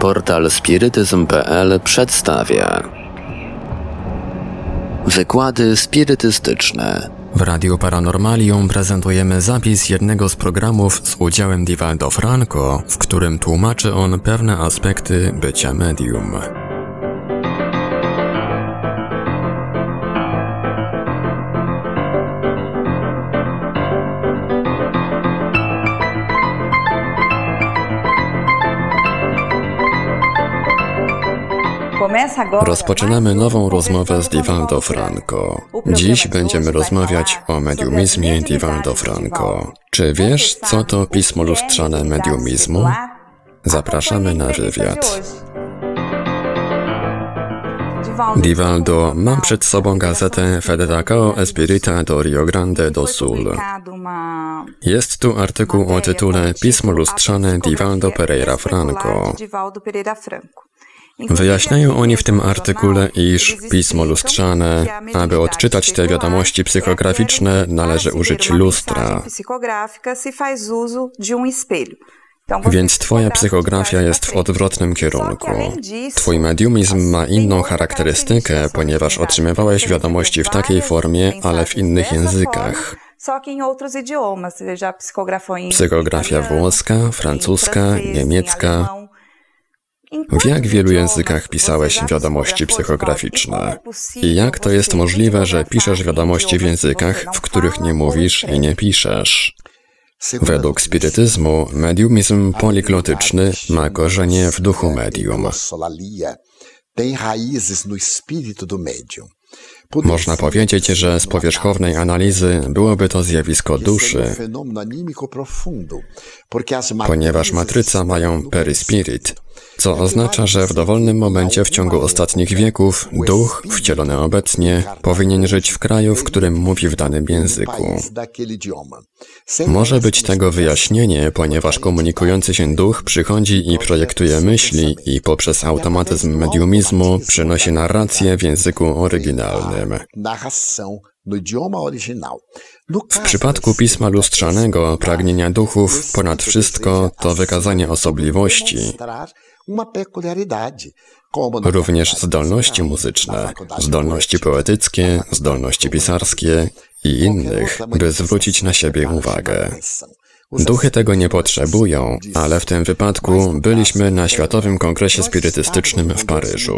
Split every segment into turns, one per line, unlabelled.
Portal spirytyzm.pl przedstawia Wykłady spirytystyczne. W Radiu Paranormalium prezentujemy zapis jednego z programów z udziałem Divaldo Franco, w którym tłumaczy on pewne aspekty bycia medium. Rozpoczynamy nową rozmowę z Divaldo Franco. Dziś będziemy rozmawiać o mediumizmie Divaldo Franco. Czy wiesz, co to pismo lustrzane mediumizmu? Zapraszamy na wywiad. Divaldo, mam przed sobą gazetę Federacao Espirita do Rio Grande do Sul. Jest tu artykuł o tytule Pismo lustrzane Divaldo Pereira Franco. Wyjaśniają oni w tym artykule, iż pismo lustrzane, aby odczytać te wiadomości psychograficzne, należy użyć lustra. Więc Twoja psychografia jest w odwrotnym kierunku. Twój mediumizm ma inną charakterystykę, ponieważ otrzymywałeś wiadomości w takiej formie, ale w innych językach. Psychografia włoska, francuska, niemiecka, w jak wielu językach pisałeś wiadomości psychograficzne? I jak to jest możliwe, że piszesz wiadomości w językach, w których nie mówisz i nie piszesz? Według spirytyzmu, mediumizm poliglotyczny ma korzenie w duchu medium. Można powiedzieć, że z powierzchownej analizy byłoby to zjawisko duszy, ponieważ matryca mają perispirit, co oznacza, że w dowolnym momencie w ciągu ostatnich wieków duch, wcielony obecnie, powinien żyć w kraju, w którym mówi w danym języku. Może być tego wyjaśnienie, ponieważ komunikujący się duch przychodzi i projektuje myśli i poprzez automatyzm mediumizmu przynosi narrację w języku oryginalnym. W przypadku pisma lustrzanego pragnienia duchów ponad wszystko to wykazanie osobliwości, również zdolności muzyczne, zdolności poetyckie, zdolności pisarskie i innych, by zwrócić na siebie uwagę. Duchy tego nie potrzebują, ale w tym wypadku byliśmy na Światowym Kongresie Spirytystycznym w Paryżu.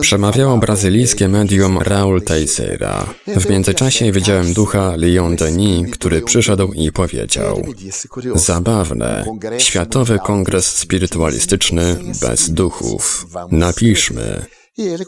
Przemawiało brazylijskie medium Raul Teixeira. W międzyczasie widziałem ducha Leon Denis, który przyszedł i powiedział Zabawne, Światowy Kongres Spirytualistyczny bez duchów. Napiszmy,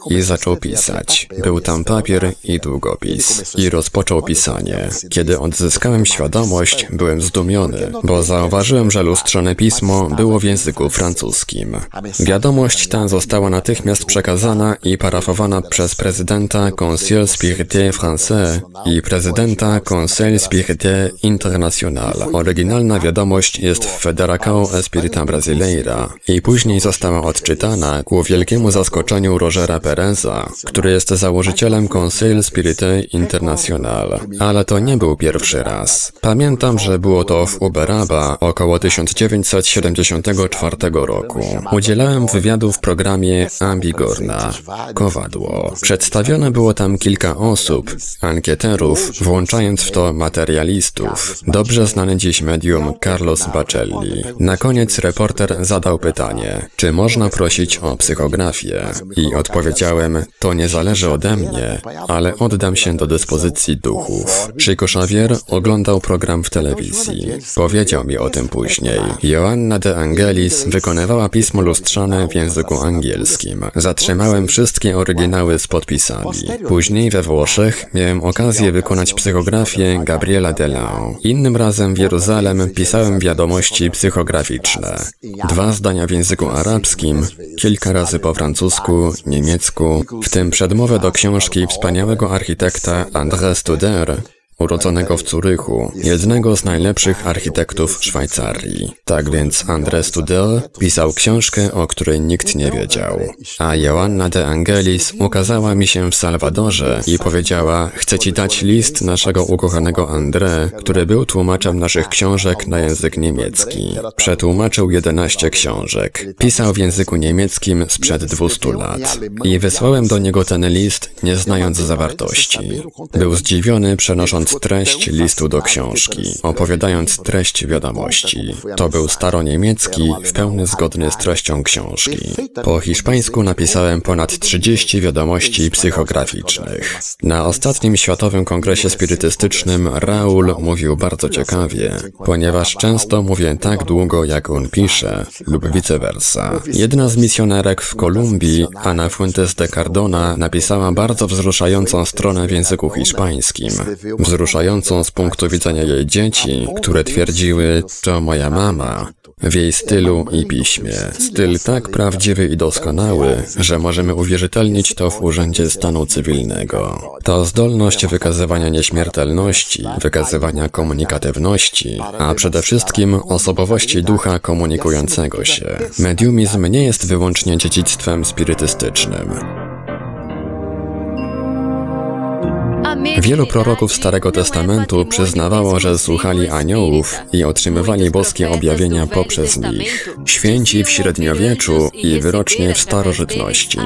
i zaczął pisać. Był tam papier i długopis. I rozpoczął pisanie. Kiedy odzyskałem świadomość, byłem zdumiony, bo zauważyłem, że lustrzane pismo było w języku francuskim. Wiadomość ta została natychmiast przekazana i parafowana przez prezydenta Conseil Spirité Français i prezydenta Conseil Spirité International. Oryginalna wiadomość jest w Federacao Espirita Brasileira i później została odczytana ku wielkiemu zaskoczeniu Rogera Pereza, który jest założycielem Conseil Spirité International. Ale to nie był pierwszy raz. Pamiętam, że było to w Uberaba około 1974 roku. Udzielałem wywiadu w programie Ambigorna, Kowadło. Przedstawione było tam kilka osób, ankieterów, włączając w to materialistów. Dobrze znany dziś medium Carlos Bacelli. Na koniec reporter zadał pytanie, czy można prosić o psychografię? I odpowiedziałem, to nie zależy ode mnie, ale oddam się do dyspozycji duchów. Chico Xavier oglądał program w telewizji. Powiedział mi o tym później. Joanna de Angelis wykonywała pismo lustrzane w języku angielskim. Zatrzymałem wszystkie oryginały z podpisami. Później we Włoszech miałem okazję wykonać psychografię Gabriela Delau. Innym razem w Jeruzalem pisałem wiadomości psychograficzne. Dwa zdania w języku arabskim, kilka razy po francusku, niemiecku, w tym przedmowę do książki wspaniałego architekta André Studer urodzonego w Curychu, jednego z najlepszych architektów Szwajcarii. Tak więc André Studel pisał książkę, o której nikt nie wiedział. A Joanna de Angelis ukazała mi się w Salwadorze i powiedziała, chcę ci dać list naszego ukochanego André, który był tłumaczem naszych książek na język niemiecki. Przetłumaczył 11 książek. Pisał w języku niemieckim sprzed 200 lat. I wysłałem do niego ten list, nie znając zawartości. Był zdziwiony, przenosząc treść listu do książki, opowiadając treść wiadomości. To był staroniemiecki, w pełni zgodny z treścią książki. Po hiszpańsku napisałem ponad 30 wiadomości psychograficznych. Na ostatnim Światowym Kongresie Spirytystycznym Raul mówił bardzo ciekawie, ponieważ często mówię tak długo, jak on pisze, lub vice versa. Jedna z misjonerek w Kolumbii, Ana Fuentes de Cardona, napisała bardzo wzruszającą stronę w języku hiszpańskim. Wzruszającą z punktu widzenia jej dzieci, które twierdziły, to moja mama, w jej stylu i piśmie. Styl tak prawdziwy i doskonały, że możemy uwierzytelnić to w Urzędzie Stanu Cywilnego. To zdolność wykazywania nieśmiertelności, wykazywania komunikatywności, a przede wszystkim osobowości ducha komunikującego się. Mediumizm nie jest wyłącznie dziedzictwem spirytystycznym. Wielu proroków Starego Testamentu przyznawało, że słuchali aniołów i otrzymywali boskie objawienia poprzez nich. Święci w średniowieczu i wyrocznie w starożytności.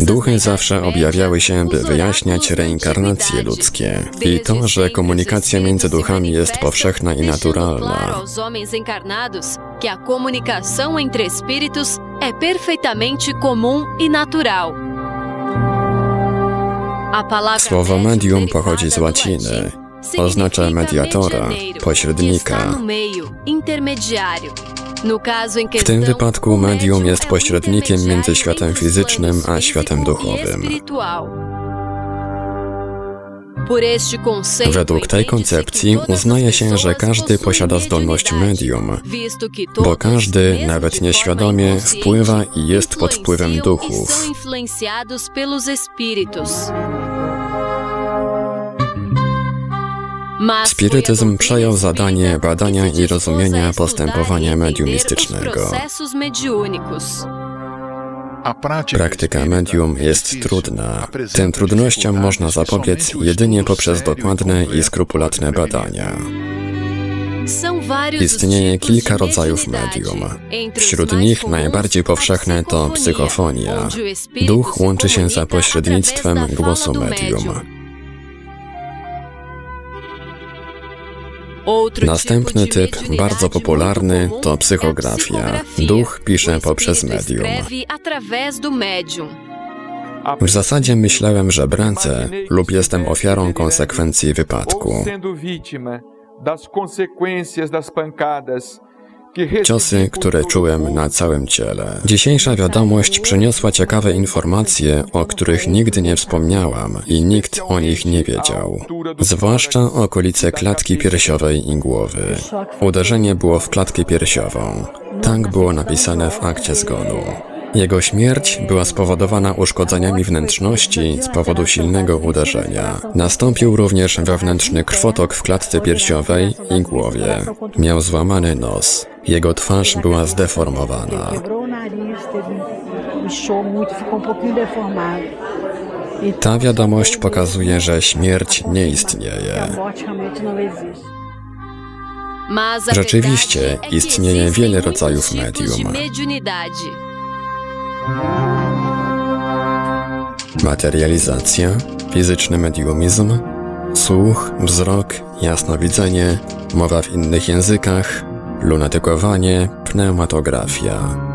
Duchy zawsze objawiały się, by wyjaśniać reinkarnacje ludzkie i to, że komunikacja między duchami jest powszechna i naturalna.
que a comunicação entre espíritos é perfeitamente comum e natural.
Słowo medium pochodzi z łaciny. Oznacza mediatora, pośrednika. W tym wypadku medium jest pośrednikiem między światem fizycznym a światem duchowym. Według tej koncepcji uznaje się, że każdy posiada zdolność medium, bo każdy, nawet nieświadomie, wpływa i jest pod wpływem duchów. Spirytyzm przejął zadanie badania i rozumienia postępowania mediumistycznego. Praktyka medium jest trudna. Tym trudnościom można zapobiec jedynie poprzez dokładne i skrupulatne badania. Istnieje kilka rodzajów medium. Wśród nich najbardziej powszechne to psychofonia. Duch łączy się za pośrednictwem głosu medium. Następny typ, bardzo popularny, to psychografia. Duch pisze poprzez medium. W zasadzie myślałem, że bracę lub jestem ofiarą konsekwencji wypadku. Ciosy, które czułem na całym ciele. Dzisiejsza wiadomość przyniosła ciekawe informacje, o których nigdy nie wspomniałam i nikt o nich nie wiedział. Zwłaszcza okolice klatki piersiowej i głowy. Uderzenie było w klatkę piersiową. Tak było napisane w akcie zgonu. Jego śmierć była spowodowana uszkodzeniami wnętrzności z powodu silnego uderzenia. Nastąpił również wewnętrzny krwotok w klatce piersiowej i głowie. Miał złamany nos. Jego twarz była zdeformowana. Ta wiadomość pokazuje, że śmierć nie istnieje. Rzeczywiście istnieje wiele rodzajów medium. Materializacja, fizyczny mediumizm, słuch, wzrok, jasnowidzenie, mowa w innych językach, lunatykowanie, pneumatografia.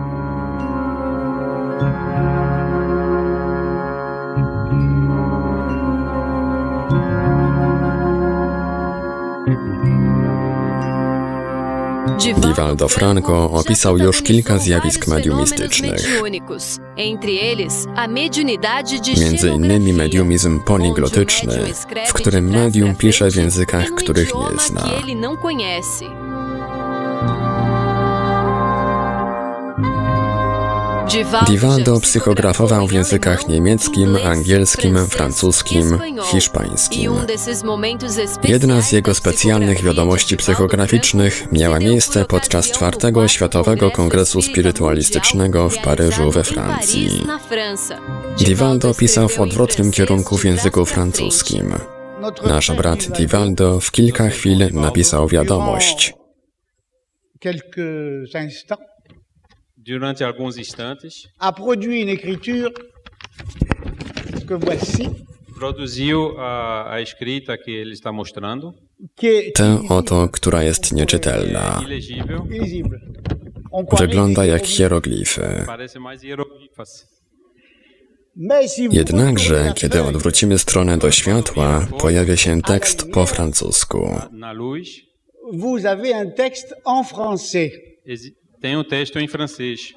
Divaldo Franco opisał już kilka zjawisk mediumistycznych. Między innymi mediumizm poliglotyczny, w którym medium pisze w językach, których nie zna. Divaldo psychografował w językach niemieckim, angielskim, francuskim, hiszpańskim. Jedna z jego specjalnych wiadomości psychograficznych miała miejsce podczas czwartego Światowego Kongresu Spirytualistycznego w Paryżu we Francji. Divaldo pisał w odwrotnym kierunku w języku francuskim. Nasz brat Divaldo w kilka chwil napisał wiadomość.
Durante alguns instantes,
a produit une écriture que voici,
produziu a, a escrita que ele está mostrando,
Tę oto, która jest nieczytelna.
ilegível,
illisible. On croirait
Wygląda jak hieroglify.
parece mais hieroglifas.
Mais si vous
Jednakże, kiedy
feuille,
odwrócimy stronę do światła, pojawia się tekst po francusku.
Na luz,
vous avez un texte en français.
exi- tem um texto em francês.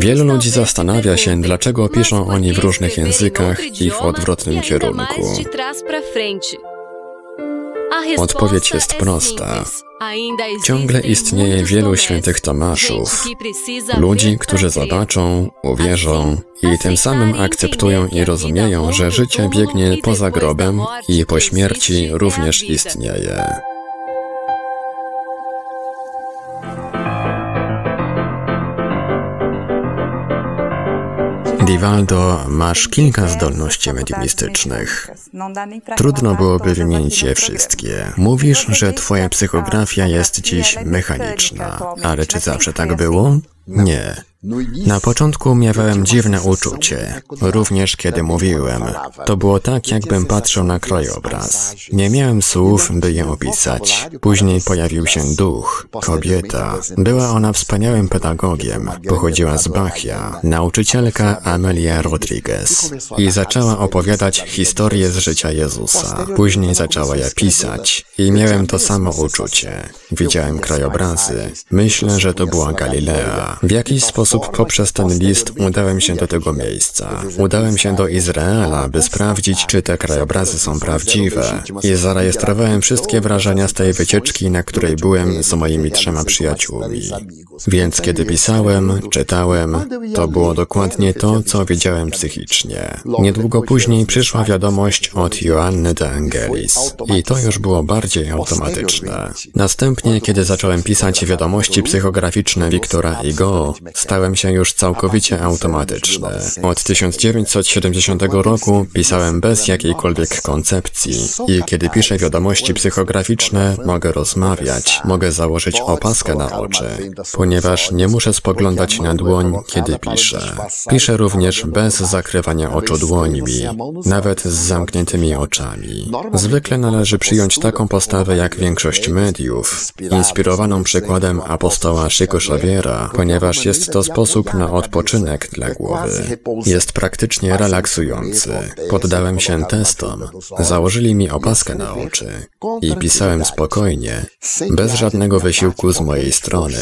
Wielu ludzi zastanawia się, dlaczego piszą oni w różnych językach i w odwrotnym kierunku. Odpowiedź jest prosta. Ciągle istnieje wielu świętych Tomaszów, ludzi, którzy zobaczą, uwierzą i tym samym akceptują i rozumieją, że życie biegnie poza grobem i po śmierci również istnieje. Divaldo, masz kilka zdolności mediumistycznych. Trudno byłoby wymienić je wszystkie. Mówisz, że twoja psychografia jest dziś mechaniczna, ale czy zawsze tak było? Nie. Na początku miałem dziwne uczucie, również kiedy mówiłem. To było tak, jakbym patrzył na krajobraz. Nie miałem słów, by je opisać. Później pojawił się duch, kobieta. Była ona wspaniałym pedagogiem. Pochodziła z Bachia, nauczycielka Amelia Rodriguez. I zaczęła opowiadać historię z życia Jezusa. Później zaczęła je pisać. I miałem to samo uczucie. Widziałem krajobrazy. Myślę, że to była Galilea. W jakiś sposób poprzez ten list udałem się do tego miejsca. Udałem się do Izraela, by sprawdzić, czy te krajobrazy są prawdziwe. I zarejestrowałem wszystkie wrażenia z tej wycieczki, na której byłem z moimi trzema przyjaciółmi. Więc kiedy pisałem, czytałem, to było dokładnie to, co wiedziałem psychicznie. Niedługo później przyszła wiadomość od Joanny de Angelis. I to już było bardziej automatyczne. Następnie, kiedy zacząłem pisać wiadomości psychograficzne Wiktora Stałem się już całkowicie automatyczny. Od 1970 roku pisałem bez jakiejkolwiek koncepcji i kiedy piszę wiadomości psychograficzne, mogę rozmawiać, mogę założyć opaskę na oczy, ponieważ nie muszę spoglądać na dłoń, kiedy piszę. Piszę również bez zakrywania oczu dłońmi, nawet z zamkniętymi oczami. Zwykle należy przyjąć taką postawę jak większość mediów, inspirowaną przykładem apostoła Chico Xaviera, ponieważ jest to sposób na odpoczynek dla głowy. Jest praktycznie relaksujący. Poddałem się testom. Założyli mi opaskę na oczy i pisałem spokojnie, bez żadnego wysiłku z mojej strony.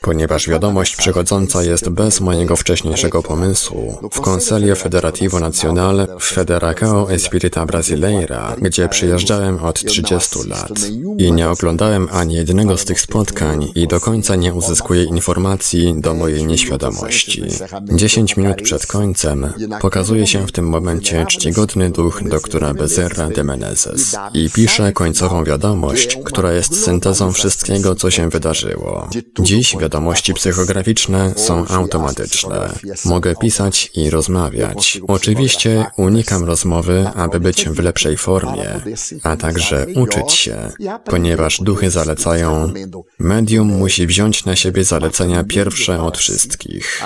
Ponieważ wiadomość przychodząca jest bez mojego wcześniejszego pomysłu, w Conselho Federativo Nacional w Federacao Espírita Brasileira, gdzie przyjeżdżałem od 30 lat i nie oglądałem ani jednego z tych spotkań i do końca nie uzyskuję informacji do mojej nieświadomości. 10 minut przed końcem pokazuje się w tym momencie czcigodny duch doktora Bezerra de Menezes i pisze końcową wiadomość, która jest syntezą wszystkiego, co się wydarzyło. Dziś wiadomości psychograficzne są automatyczne. Mogę pisać i rozmawiać. Oczywiście unikam rozmowy, aby być w lepszej formie, a także uczyć się, ponieważ duchy zalecają, medium musi wziąć na siebie zalecenia pierwsze od wszystkich.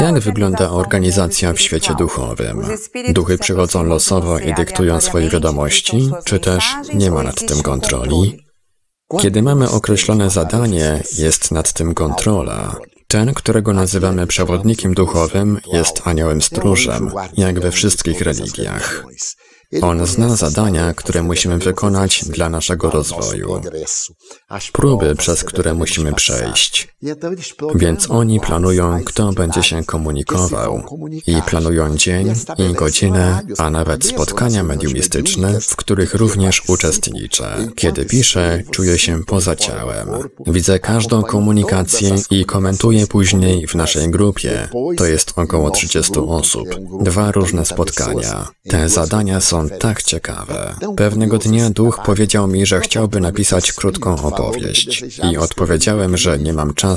Jak wygląda organizacja w świecie duchowym? Duchy przychodzą losowo i dyktują swoje wiadomości, czy też nie ma nad tym kontroli? Kiedy mamy określone zadanie, jest nad tym kontrola. Ten, którego nazywamy przewodnikiem duchowym, jest aniołem stróżem, jak we wszystkich religiach. On zna zadania, które musimy wykonać dla naszego rozwoju, próby, przez które musimy przejść. Więc oni planują, kto będzie się komunikował i planują dzień i godzinę, a nawet spotkania mediumistyczne, w których również uczestniczę. Kiedy piszę, czuję się poza ciałem. Widzę każdą komunikację i komentuję później w naszej grupie. To jest około 30 osób. Dwa różne spotkania. Te zadania są tak ciekawe. Pewnego dnia duch powiedział mi, że chciałby napisać krótką opowieść i odpowiedziałem, że nie mam czasu.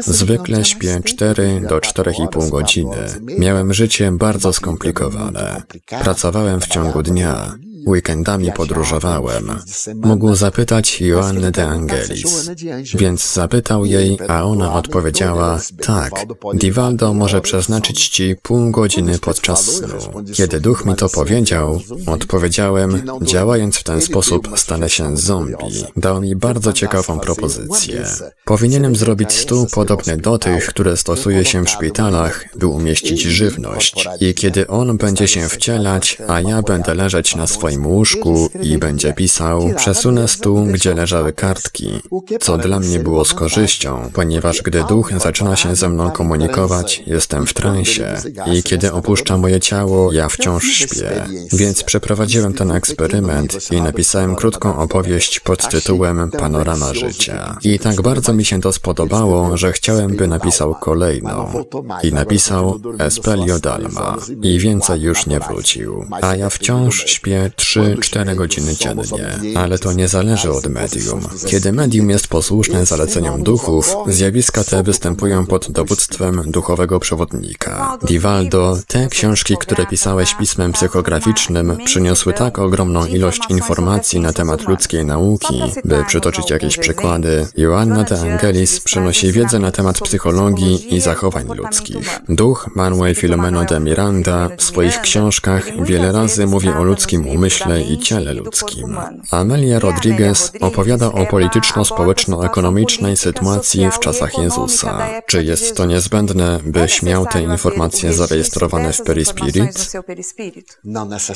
Zwykle śpię 4 do 4,5 godziny. Miałem życie bardzo skomplikowane. Pracowałem w ciągu dnia. Weekendami podróżowałem. Mógł zapytać Joannę de Angelis. Więc zapytał jej, a ona odpowiedziała, tak, Divaldo może przeznaczyć ci pół godziny podczas snu. Kiedy duch mi to powiedział, odpowiedziałem, działając w ten sposób stanę się zombie. Dał mi bardzo ciekawą propozycję. Powinienem zrobić stół podobny do tych, które stosuje się w szpitalach, by umieścić żywność. I kiedy on będzie się wcielać, a ja będę leżeć na swoim łóżku i będzie pisał, przesunę stół, gdzie leżały kartki, co dla mnie było z korzyścią, ponieważ gdy duch zaczyna się ze mną komunikować, jestem w transie i kiedy opuszcza moje ciało, ja wciąż śpię. Więc przeprowadziłem ten eksperyment i napisałem krótką opowieść pod tytułem Panorama życia. I tak bardzo mi się to spodobało, że chciałem, by napisał kolejną. I napisał Espelio Dalma. I więcej już nie wrócił. A ja wciąż śpię 3-4 godziny dziennie. Ale to nie zależy od medium. Kiedy medium jest posłuszne zaleceniom duchów, zjawiska te występują pod dowództwem duchowego przewodnika. Divaldo, te książki, które pisałeś pismem psychograficznym, przyniosły tak ogromną ilość informacji na temat ludzkiej nauki, by przytoczyć jakieś przykłady. Joanna de Angelis przynosi wiedzę na temat psychologii i zachowań ludzkich. Duch Manuel Filomeno de Miranda w swoich książkach wiele razy mówi o ludzkim umyśle i ciele ludzkim. Amelia Rodriguez opowiada o polityczno-społeczno-ekonomicznej sytuacji w czasach Jezusa. Czy jest to niezbędne, byś miał te informacje zarejestrowane w Perispirit?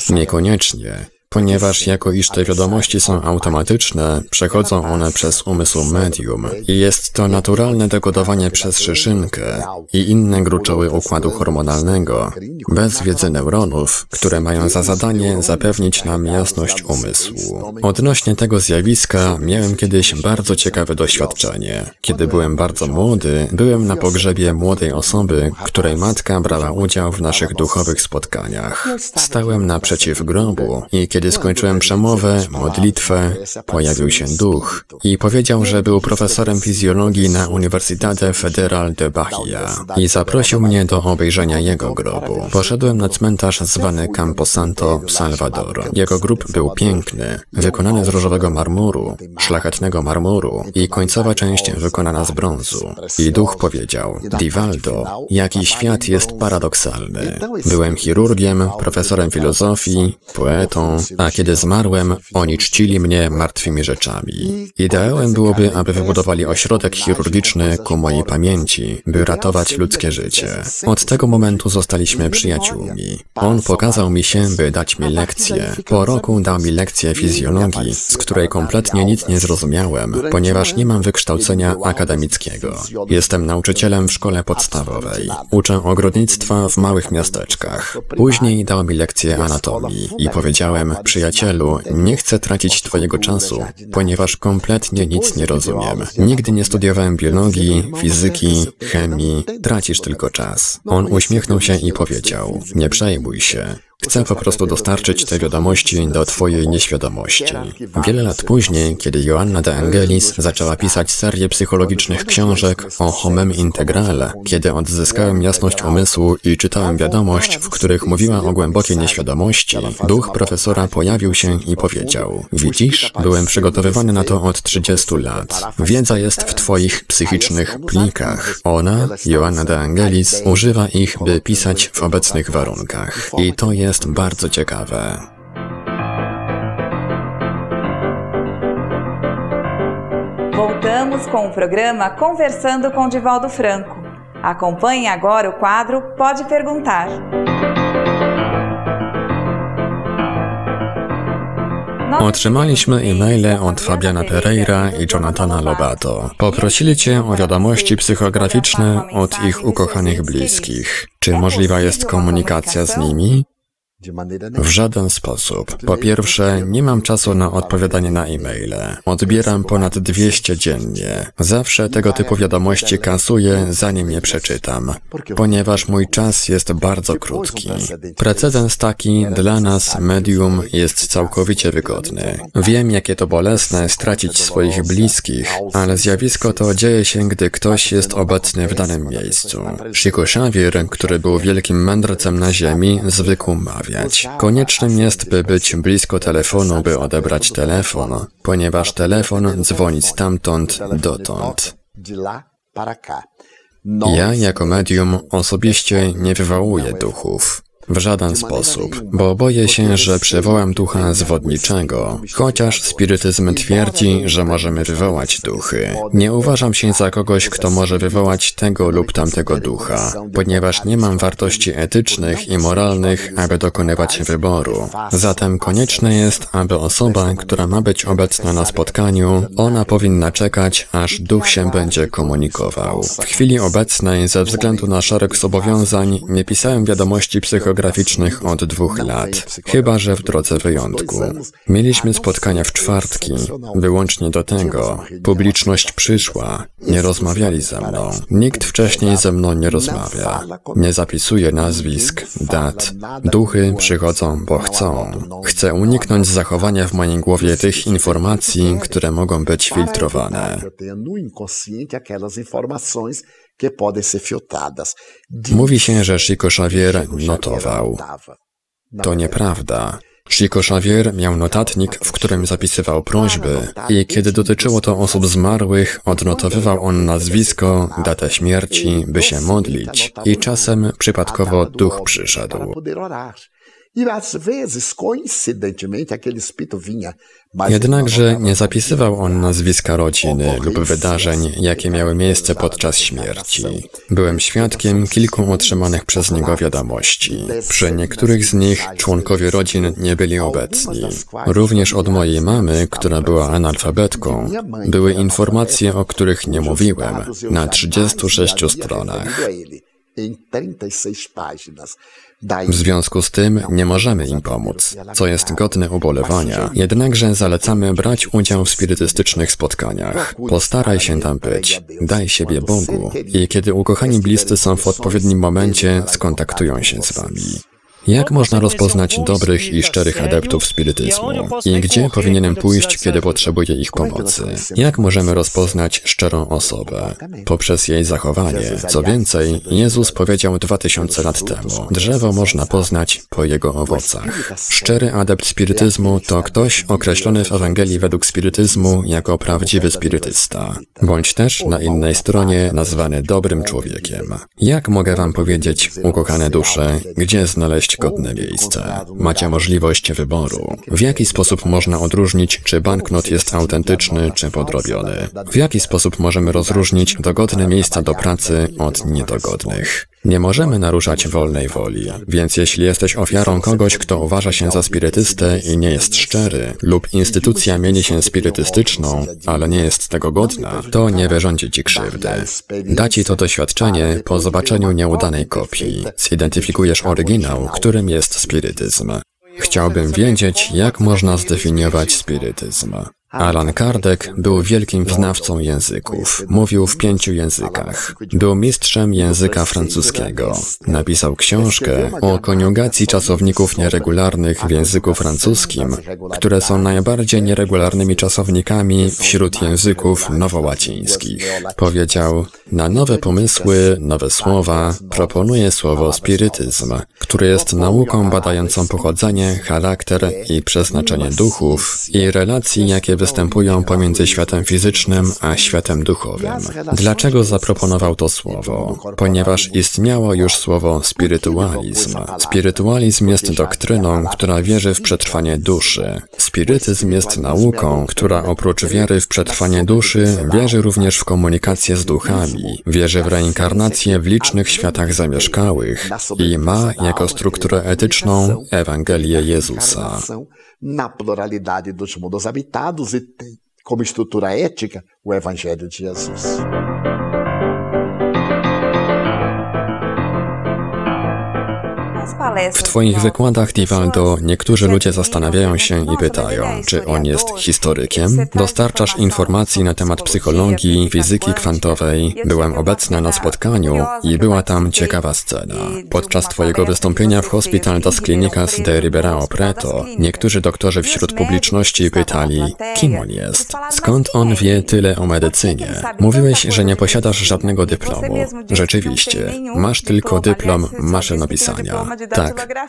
Niekoniecznie. Ponieważ jako iż te wiadomości są automatyczne, przechodzą one przez umysł medium i jest to naturalne dekodowanie przez szyszynkę i inne gruczoły układu hormonalnego, bez wiedzy neuronów, które mają za zadanie zapewnić nam jasność umysłu. Odnośnie tego zjawiska miałem kiedyś bardzo ciekawe doświadczenie. Kiedy byłem bardzo młody, byłem na pogrzebie młodej osoby, której matka brała udział w naszych duchowych spotkaniach. Stałem naprzeciw grobu i kiedy skończyłem przemowę, modlitwę, pojawił się duch i powiedział, że był profesorem fizjologii na Universidade Federal de Bahia i zaprosił mnie do obejrzenia jego grobu. Poszedłem na cmentarz zwany Camposanto Salvador. Jego grób był piękny, wykonany z różowego marmuru, szlachetnego marmuru i końcowa część wykonana z brązu. I duch powiedział, Divaldo, jaki świat jest paradoksalny. Byłem chirurgiem, profesorem filozofii, poetą, a kiedy zmarłem, oni czcili mnie martwymi rzeczami. Ideałem byłoby, aby wybudowali ośrodek chirurgiczny ku mojej pamięci, by ratować ludzkie życie. Od tego momentu zostaliśmy przyjaciółmi. On pokazał mi się, by dać mi lekcję. Po roku dał mi lekcję fizjologii, z której kompletnie nic nie zrozumiałem, ponieważ nie mam wykształcenia akademickiego. Jestem nauczycielem w szkole podstawowej. Uczę ogrodnictwa w małych miasteczkach. Później dał mi lekcję anatomii i powiedziałem, przyjacielu, nie chcę tracić twojego czasu, ponieważ kompletnie nic nie rozumiem. Nigdy nie studiowałem biologii, fizyki, chemii, tracisz tylko czas. On uśmiechnął się i powiedział, nie przejmuj się. Chcę po prostu dostarczyć te wiadomości do Twojej nieświadomości. Wiele lat później, kiedy Joanna de Angelis zaczęła pisać serię psychologicznych książek o homem integrale, kiedy odzyskałem jasność umysłu i czytałem wiadomość, w których mówiła o głębokiej nieświadomości, duch profesora pojawił się i powiedział: Widzisz, byłem przygotowywany na to od 30 lat. Wiedza jest w Twoich psychicznych plikach. Ona, Joanna de Angelis, używa ich, by pisać w obecnych warunkach. I to jest bardzo ciekawe.
Voltamos com o programa Conversando com Divaldo Franco. Acompanhe agora o quadro Pode Perguntar.
Otrzymaliśmy e-maile od Fabiana Pereira i Jonathana Lobato. Poprosili Cię o wiadomości psychograficzne od ich ukochanych bliskich. Czy możliwa jest komunikacja z nimi? W żaden sposób. Po pierwsze, nie mam czasu na odpowiadanie na e-maile. Odbieram ponad 200 dziennie. Zawsze tego typu wiadomości kasuję, zanim je przeczytam, ponieważ mój czas jest bardzo krótki. Precedens taki dla nas, medium, jest całkowicie wygodny. Wiem, jakie to bolesne stracić swoich bliskich, ale zjawisko to dzieje się, gdy ktoś jest obecny w danym miejscu. Shiko Xavier, który był wielkim mędrcem na ziemi, zwykł Koniecznym jest, by być blisko telefonu, by odebrać telefon, ponieważ telefon dzwoni stamtąd dotąd. Ja jako medium osobiście nie wywołuję duchów. W żaden sposób, bo boję się, że przywołam ducha zwodniczego, chociaż spirytyzm twierdzi, że możemy wywołać duchy. Nie uważam się za kogoś, kto może wywołać tego lub tamtego ducha, ponieważ nie mam wartości etycznych i moralnych, aby dokonywać wyboru. Zatem konieczne jest, aby osoba, która ma być obecna na spotkaniu, ona powinna czekać, aż duch się będzie komunikował. W chwili obecnej, ze względu na szereg zobowiązań, nie pisałem wiadomości psychograficznych od dwóch lat, chyba że w drodze wyjątku. Mieliśmy spotkania w czwartki, wyłącznie do tego. Publiczność przyszła, nie rozmawiali ze mną. Nikt wcześniej ze mną nie rozmawia. Nie zapisuję nazwisk, dat. Duchy przychodzą, bo chcą. Chcę uniknąć zachowania w mojej głowie tych informacji, które mogą być filtrowane. Mówi się, że Chico Xavier notował. To nieprawda. Chico Xavier miał notatnik, w którym zapisywał prośby i kiedy dotyczyło to osób zmarłych, odnotowywał on nazwisko, datę śmierci, by się modlić i czasem przypadkowo duch przyszedł.
E às vezes, coincidentemente, aquele espírito vinha.
Jednakże nie zapisywał on nazwiska rodziny lub wydarzeń, jakie miały miejsce podczas śmierci. Byłem świadkiem kilku otrzymanych przez niego wiadomości. Przy niektórych z nich członkowie rodzin nie byli obecni. Również od mojej mamy, która była analfabetką, były informacje, o których nie mówiłem, na 36 stronach.
Em 36 páginas.
W związku z tym nie możemy im pomóc, co jest godne ubolewania. Jednakże zalecamy brać udział w spirytystycznych spotkaniach. Postaraj się tam być, daj siebie Bogu i kiedy ukochani bliscy są w odpowiednim momencie, skontaktują się z wami. Jak można rozpoznać dobrych i szczerych adeptów spirytyzmu? I gdzie powinienem pójść, kiedy potrzebuję ich pomocy? Jak możemy rozpoznać szczerą osobę? Poprzez jej zachowanie. Co więcej, Jezus powiedział dwa tysiące lat temu, drzewo można poznać po jego owocach. Szczery adept spirytyzmu to ktoś określony w Ewangelii według spirytyzmu jako prawdziwy spirytysta, bądź też na innej stronie nazwany dobrym człowiekiem. Jak mogę wam powiedzieć, ukochane dusze, gdzie znaleźć godne miejsce? Macie możliwość wyboru. W jaki sposób można odróżnić, czy banknot jest autentyczny, czy podrobiony? W jaki sposób możemy rozróżnić dogodne miejsca do pracy od niedogodnych? Nie możemy naruszać wolnej woli, więc jeśli jesteś ofiarą kogoś, kto uważa się za spirytystę i nie jest szczery, lub instytucja mieni się spirytystyczną, ale nie jest tego godna, to nie wyrządzi ci krzywdy. Da ci to doświadczenie po zobaczeniu nieudanej kopii. Zidentyfikujesz oryginał, którym jest spirytyzm. Chciałbym wiedzieć, jak można zdefiniować spirytyzm. Alan Kardec był wielkim znawcą języków. Mówił w pięciu językach. Był mistrzem języka francuskiego. Napisał książkę o koniugacji czasowników nieregularnych w języku francuskim, które są najbardziej nieregularnymi czasownikami wśród języków nowołacińskich. Powiedział, na nowe pomysły, nowe słowa proponuje słowo spirytyzm, które jest nauką badającą pochodzenie, charakter i przeznaczenie duchów i relacji, jakie występują pomiędzy światem fizycznym a światem duchowym. Dlaczego zaproponował to słowo? Ponieważ istniało już słowo spirytualizm. Spirytualizm jest doktryną, która wierzy w przetrwanie duszy. Spirytyzm jest nauką, która oprócz wiary w przetrwanie duszy, wierzy również w komunikację z duchami, wierzy w reinkarnację w licznych światach zamieszkałych i ma jako strukturę etyczną Ewangelię Jezusa.
Na pluralidade dos mundos habitados e tem como estrutura ética o Evangelho de Jesus.
W Twoich wykładach, Divaldo, niektórzy ludzie zastanawiają się i pytają, czy on jest historykiem? Dostarczasz informacji na temat psychologii, fizyki kwantowej. Byłem obecna na spotkaniu i była tam ciekawa scena. Podczas Twojego wystąpienia w Hospital das Clínicas de Ribeirão Preto, niektórzy doktorzy wśród publiczności pytali, kim on jest? Skąd on wie tyle o medycynie? Mówiłeś, że nie posiadasz żadnego dyplomu. Rzeczywiście, masz tylko dyplom maszynopisania. Tak,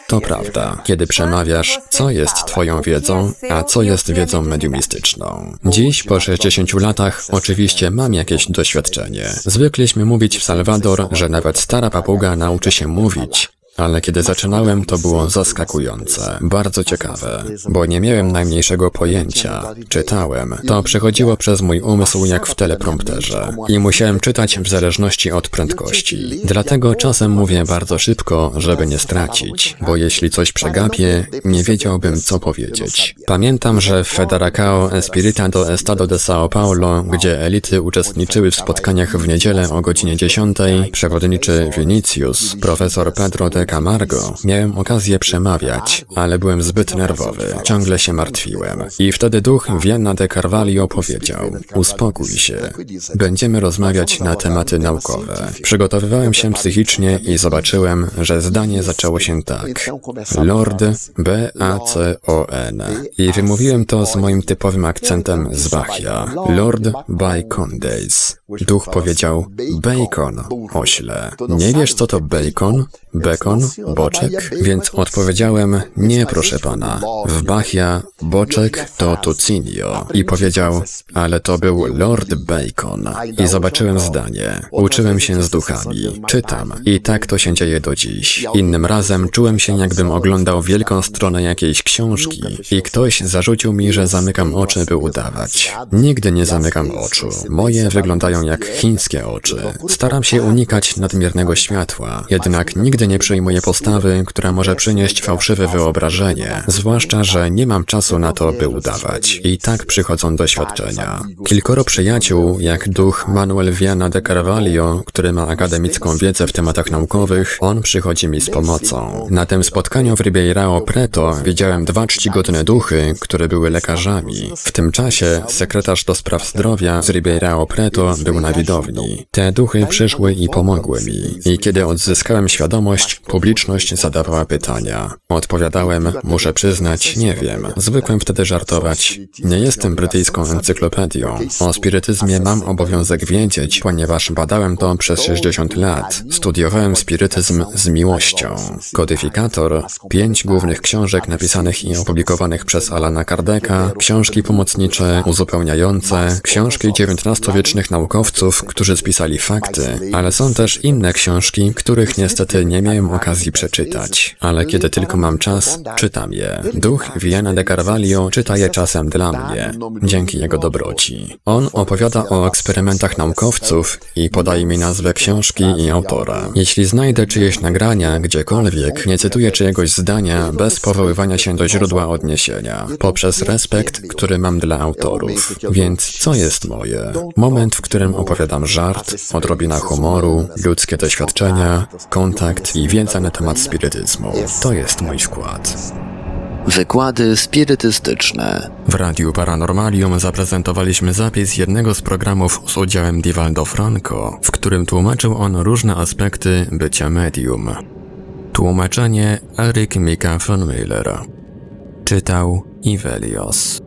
to prawda. Kiedy przemawiasz, co jest Twoją wiedzą, a co jest wiedzą mediumistyczną. Dziś, po 60 latach, oczywiście mam jakieś doświadczenie. Zwykliśmy mówić w Salwador, że nawet stara papuga nauczy się mówić, ale kiedy zaczynałem, to było zaskakujące, bardzo ciekawe, bo nie miałem najmniejszego pojęcia. Czytałem. To przechodziło przez mój umysł jak w teleprompterze i musiałem czytać w zależności od prędkości. Dlatego czasem mówię bardzo szybko, żeby nie stracić, bo jeśli coś przegapię, nie wiedziałbym co powiedzieć. Pamiętam, że w Federacao Espirita do Estado de São Paulo, gdzie elity uczestniczyły w spotkaniach w niedzielę o godzinie 10, przewodniczy Vinicius, profesor Pedro de Camargo, miałem okazję przemawiać, ale byłem zbyt nerwowy, ciągle się martwiłem. I wtedy duch Vienna de Carvalho powiedział, uspokój się, będziemy rozmawiać na tematy naukowe. Przygotowywałem się psychicznie i zobaczyłem, że zdanie zaczęło się tak. Lord B-A-C-O-N. I wymówiłem to z moim typowym akcentem z Bachia. Lord Baikondays. Duch powiedział, bacon, ośle. Nie wiesz co to bacon? Bacon? Boczek? Więc odpowiedziałem, nie proszę pana. W Bachia boczek to tucinio. I powiedział, ale to był Lord Bacon. I zobaczyłem zdanie. Uczyłem się z duchami. Czytam. I tak to się dzieje do dziś. Innym razem czułem się jakbym oglądał wielką stronę jakiejś książki i ktoś zarzucił mi, że zamykam oczy, by udawać. Nigdy nie zamykam oczu. Moje wyglądają jak chińskie oczy. Staram się unikać nadmiernego światła, jednak nigdy nie przyjmuję postawy, która może przynieść fałszywe wyobrażenie, zwłaszcza, że nie mam czasu na to, by udawać. I tak przychodzą doświadczenia. Kilkoro przyjaciół, jak duch Manuel Viana de Carvalho, który ma akademicką wiedzę w tematach naukowych, on przychodzi mi z pomocą. Na tym spotkaniu w Ribeirão Preto widziałem dwa czcigodne duchy, które były lekarzami. W tym czasie sekretarz do spraw zdrowia z Ribeirão Preto był na widowni. Te duchy przyszły i pomogły mi. I kiedy odzyskałem świadomość, publiczność zadawała pytania. Odpowiadałem, muszę przyznać, nie wiem. Zwykłem wtedy żartować. Nie jestem brytyjską encyklopedią. O spirytyzmie mam obowiązek wiedzieć, ponieważ badałem to przez 60 lat. Studiowałem spirytyzm z miłością. Kodyfikator, pięć głównych książek napisanych i opublikowanych przez Alana Kardeka, książki pomocnicze, uzupełniające, książki XIX-wiecznych naukowców, którzy spisali fakty, ale są też inne książki, których niestety nie miałem okazji przeczytać. Ale kiedy tylko mam czas, czytam je. Duch Viana de Carvalho czyta je czasem dla mnie, dzięki jego dobroci. On opowiada o eksperymentach naukowców i podaje mi nazwę książki i autora. Jeśli znajdę czyjeś nagrania gdziekolwiek, nie cytuję czyjegoś zdania bez powoływania się do źródła odniesienia, poprzez respekt, który mam dla autorów. Więc co jest moje? Moment, w którym opowiadam żart, odrobina humoru, ludzkie doświadczenia, kontakt i wiedza na temat spirytyzmu. To jest mój skład.
Wykłady spirytystyczne.
W Radiu Paranormalium zaprezentowaliśmy zapis jednego z programów z udziałem Divaldo Franco, w którym tłumaczył on różne aspekty bycia medium. Tłumaczenie Erik Mika von Miller. Czytał Ivelios.